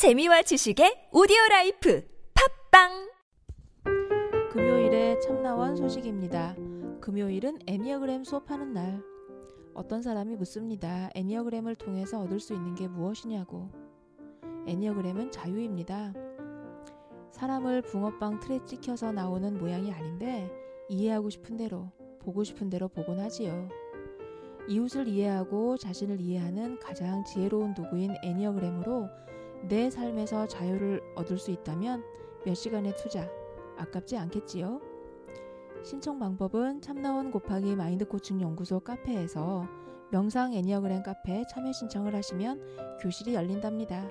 재미와 지식의 오디오 life 팟빵 금요일에 참나원 소식입니다. 금요일은 애니어그램 수업하는 날. 어떤 사람이 묻습니다. Enneagram을 통해서 얻을 수 있는 게 무엇이냐고. Enneagram은 자유입니다. 사람을 붕어빵 틀에 찍혀서 나오는 모양이 아닌데 이해하고 싶은 대로, 보고 싶은 대로 보곤 하지요. 이웃을 이해하고 자신을 이해하는 가장 지혜로운 도구인 Enneagram으로 내 삶에서 자유를 얻을 수 있다면 몇 시간의 투자 아깝지 않겠지요? 신청 방법은 참나원 곱하기 마인드 코칭 연구소 카페에서 명상 애니어그램 카페 참여 신청을 하시면 교실이 열린답니다.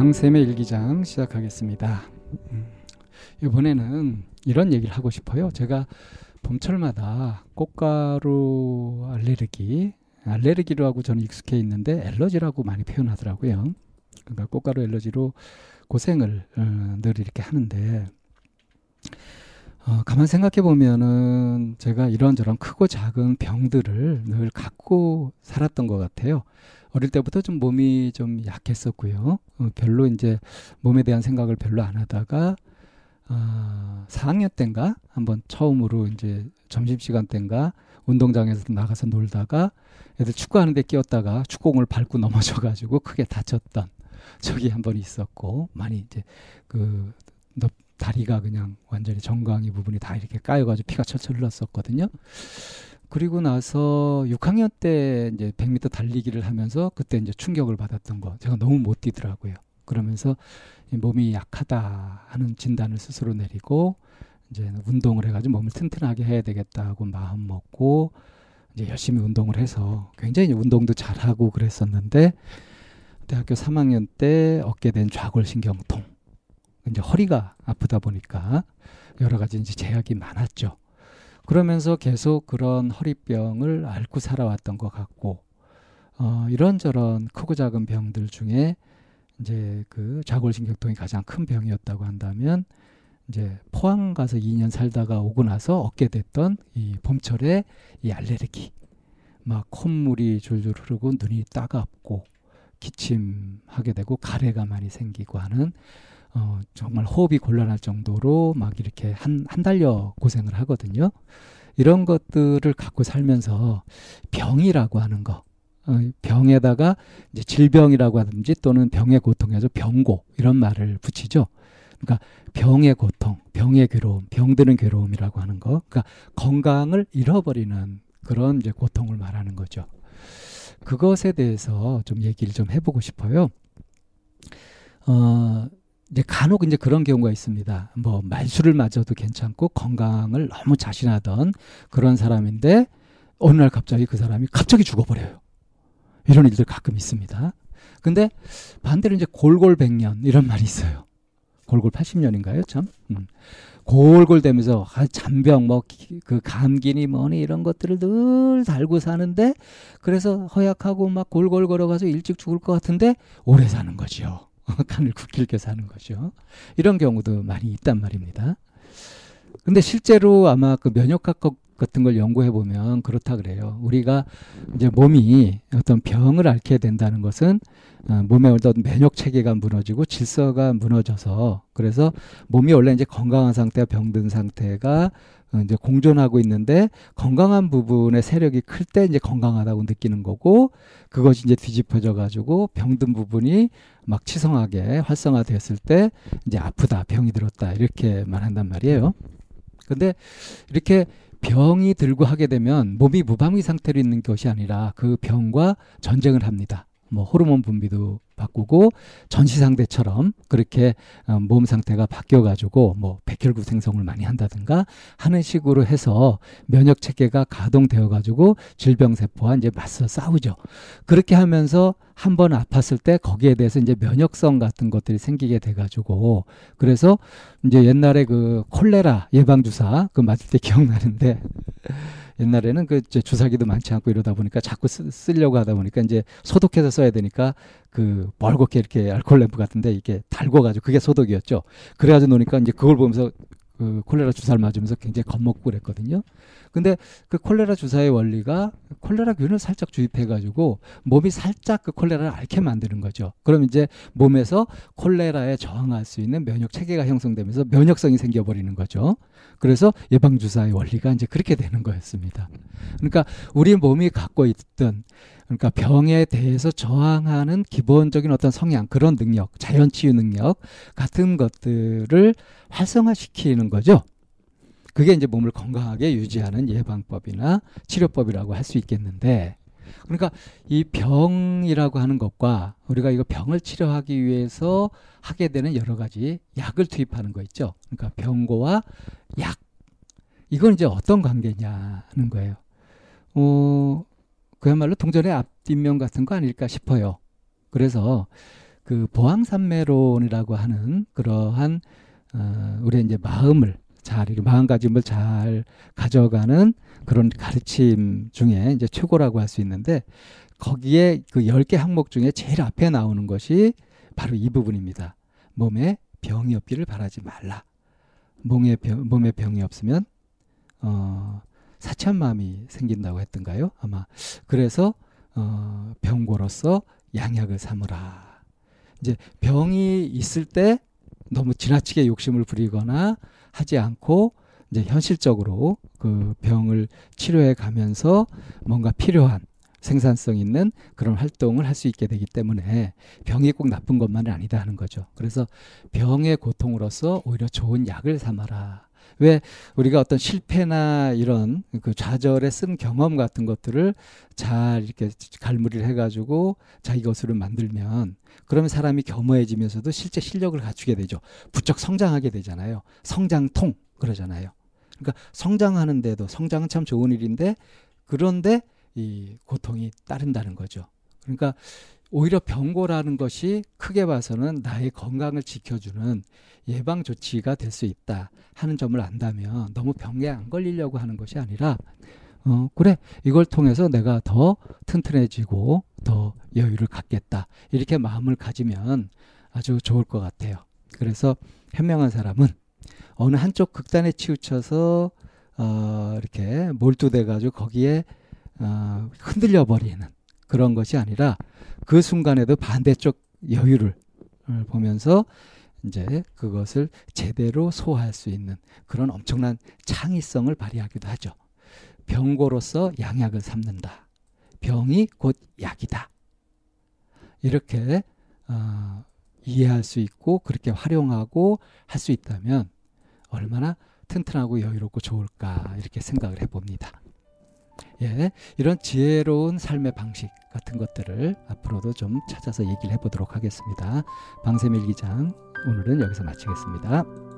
방샘의 일기장 시작하겠습니다. 음, 이번에는 이런 얘기를 하고 싶어요. 제가 봄철마다 꽃가루 알레르기, 알레르기로 하고 저는 익숙해 있는데 엘러지라고 많이 표현하더라고요. 그러니까 꽃가루 엘러지로 고생을 어, 늘 이렇게 하는데 어, 가만 생각해 보면은 제가 이런저런 크고 작은 병들을 늘 갖고 살았던 것 같아요. 어릴 때부터 좀 몸이 좀 약했었고요. 어, 별로 이제 몸에 대한 생각을 별로 안 하다가 어, 4학년 때인가 한번 처음으로 이제 점심시간 때인가 운동장에서 나가서 놀다가 애들 축구하는데 끼었다가 축구공을 밟고 넘어져가지고 크게 다쳤던 적이 한 번 있었고 많이 이제 그 다리가 그냥 완전히 정강이 부분이 다 이렇게 까여가지고 피가 철철 흘렀었거든요. 그리고 나서 6학년 때 이제 100m 달리기를 하면서 그때 이제 충격을 받았던 거. 제가 너무 못 뛰더라고요. 그러면서 몸이 약하다 하는 진단을 스스로 내리고 이제 운동을 해가지고 몸을 튼튼하게 해야 되겠다고 마음 먹고 이제 열심히 운동을 해서 굉장히 운동도 잘하고 그랬었는데 대학교 3학년 때 얻게 된 좌골신경통 이제 허리가 아프다 보니까 여러 가지 이제 제약이 많았죠. 그러면서 계속 그런 허리병을 앓고 살아왔던 것 같고 어, 이런저런 크고 작은 병들 중에 이제 그 좌골신경통이 가장 큰 병이었다고 한다면 이제 포항 가서 2년 살다가 오고 나서 얻게 됐던 이 봄철에 이 알레르기. 막 콧물이 줄줄 흐르고 눈이 따갑고 기침하게 되고 가래가 많이 생기고 하는 어, 정말 호흡이 곤란할 정도로 막 이렇게 한, 한 달여 고생을 하거든요. 이런 것들을 갖고 살면서 병이라고 하는 거, 어, 병에다가 이제 질병이라고 하든지 또는 병의 고통에서 병고 이런 말을 붙이죠. 그러니까 병의 고통, 병의 괴로움, 병드는 괴로움이라고 하는 거. 그러니까 건강을 잃어버리는 그런 이제 고통을 말하는 거죠. 그것에 대해서 좀 얘기를 좀 해보고 싶어요. 어, 이제 간혹 이제 그런 경우가 있습니다. 뭐 말술을 맞아도 괜찮고 건강을 너무 자신하던 그런 사람인데 어느 날 갑자기 그 사람이 갑자기 죽어버려요. 이런 일들 가끔 있습니다. 근데 반대로 이제 골골백년 이런 말이 있어요. 골골 80년인가요? 참. 음. 골골대면서 아, 잔병 뭐 그 감기니 뭐니 이런 것들을 늘 달고 사는데 그래서 허약하고 막 골골 걸어가서 일찍 죽을 것 같은데 오래 사는 거지요. 간을 굳길게 사는 거죠. 이런 경우도 많이 있단 말입니다. 근데 실제로 아마 그 면역학 같은 걸 연구해 보면 그렇다 그래요. 우리가 이제 몸이 어떤 병을 앓게 된다는 것은 어, 몸의 어떤 면역 체계가 무너지고 질서가 무너져서 그래서 몸이 원래 이제 건강한 상태와 병든 상태가 어, 이제 공존하고 있는데 건강한 부분의 세력이 클 때 이제 건강하다고 느끼는 거고 그것이 이제 뒤집어져 가지고 병든 부분이 막 치성하게 활성화됐을 때 이제 아프다 병이 들었다 이렇게 말한단 말이에요. 근데 이렇게 병이 들고 하게 되면 몸이 무방비 상태로 있는 것이 아니라 그 병과 전쟁을 합니다. 뭐 호르몬 분비도 바꾸고 전시 상태처럼 그렇게 어, 몸 상태가 바뀌어 가지고 뭐 백혈구 생성을 많이 한다든가 하는 식으로 해서 면역 체계가 가동되어 가지고 질병 세포와 이제 맞서 싸우죠. 그렇게 하면서 한 번 아팠을 때 거기에 대해서 이제 면역성 같은 것들이 생기게 돼 가지고 그래서 이제 옛날에 그 콜레라 예방 주사 그 맞을 때 기억나는데 옛날에는 그 주사기도 많지 않고 이러다 보니까 자꾸 쓰, 려고 하다 보니까 이제 소독해서 써야 되니까 그 멀겋게 이렇게 알콜 램프 같은데 이게 달궈가지고 그게 소독이었죠. 그래가지고 노니까 이제 그걸 보면서 그 콜레라 주사를 맞으면서 굉장히 겁먹고 그랬거든요. 근데 그 콜레라 주사의 원리가 콜레라균을 살짝 주입해가지고 몸이 살짝 그 콜레라를 앓게 만드는 거죠. 그럼 이제 몸에서 콜레라에 저항할 수 있는 면역 체계가 형성되면서 면역성이 생겨버리는 거죠. 그래서 예방 주사의 원리가 이제 그렇게 되는 거였습니다. 그러니까 우리 몸이 갖고 있던 그러니까 병에 대해서 저항하는 기본적인 어떤 성향, 그런 능력, 자연 치유 능력 같은 것들을 활성화시키는 거죠. 그게 이제 몸을 건강하게 유지하는 예방법이나 치료법이라고 할 수 있겠는데 그러니까 이 병이라고 하는 것과 우리가 이거 병을 치료하기 위해서 하게 되는 여러 가지 약을 투입하는 거 있죠. 그러니까 병고와 약. 이건 이제 어떤 관계냐는 거예요. 어, 그야말로 동전의 앞뒷면 같은 거 아닐까 싶어요. 그래서 그 보항산매론이라고 하는 그러한 어, 우리 이제 마음을 잘 마음가짐을 잘 가져가는 그런 가르침 중에 이제 최고라고 할 수 있는데 거기에 그 열 개 항목 중에 제일 앞에 나오는 것이 바로 이 부분입니다. 몸에 병이 없기를 바라지 말라. 몸에 병, 몸에 병이 없으면 어 사천 마음이 생긴다고 했던가요? 아마 그래서 어 병고로서 양약을 삼으라. 이제 병이 있을 때 너무 지나치게 욕심을 부리거나 하지 않고 이제 현실적으로 그 병을 치료해 가면서 뭔가 필요한 생산성 있는 그런 활동을 할 수 있게 되기 때문에 병이 꼭 나쁜 것만은 아니다 하는 거죠. 그래서 병의 고통으로서 오히려 좋은 약을 삼아라. 왜 우리가 어떤 실패나 이런 그 좌절에 쓴 경험 같은 것들을 잘 이렇게 갈무리를 해가지고 자기 것으로 만들면 그러면 사람이 겸허해지면서도 실제 실력을 갖추게 되죠. 부쩍 성장하게 되잖아요. 성장통 그러잖아요. 그러니까 성장하는데도 성장은 참 좋은 일인데 그런데 이 고통이 따른다는 거죠. 그러니까 오히려 병고라는 것이 크게 봐서는 나의 건강을 지켜주는 예방 조치가 될 수 있다 하는 점을 안다면 너무 병에 안 걸리려고 하는 것이 아니라 어 그래 이걸 통해서 내가 더 튼튼해지고 더 여유를 갖겠다 이렇게 마음을 가지면 아주 좋을 것 같아요. 그래서 현명한 사람은 어느 한쪽 극단에 치우쳐서 어 이렇게 몰두돼 가지고 거기에 어 흔들려 버리는 그런 것이 아니라 그 순간에도 반대쪽 여유를 보면서 이제 그것을 제대로 소화할 수 있는 그런 엄청난 창의성을 발휘하기도 하죠. 병고로서 양약을 삼는다. 병이 곧 약이다. 이렇게 어, 이해할 수 있고 그렇게 활용하고 할 수 있다면 얼마나 튼튼하고 여유롭고 좋을까 이렇게 생각을 해봅니다. 예, 이런 지혜로운 삶의 방식 같은 것들을 앞으로도 좀 찾아서 얘기를 해보도록 하겠습니다. 방세밀 기장 오늘은 여기서 마치겠습니다.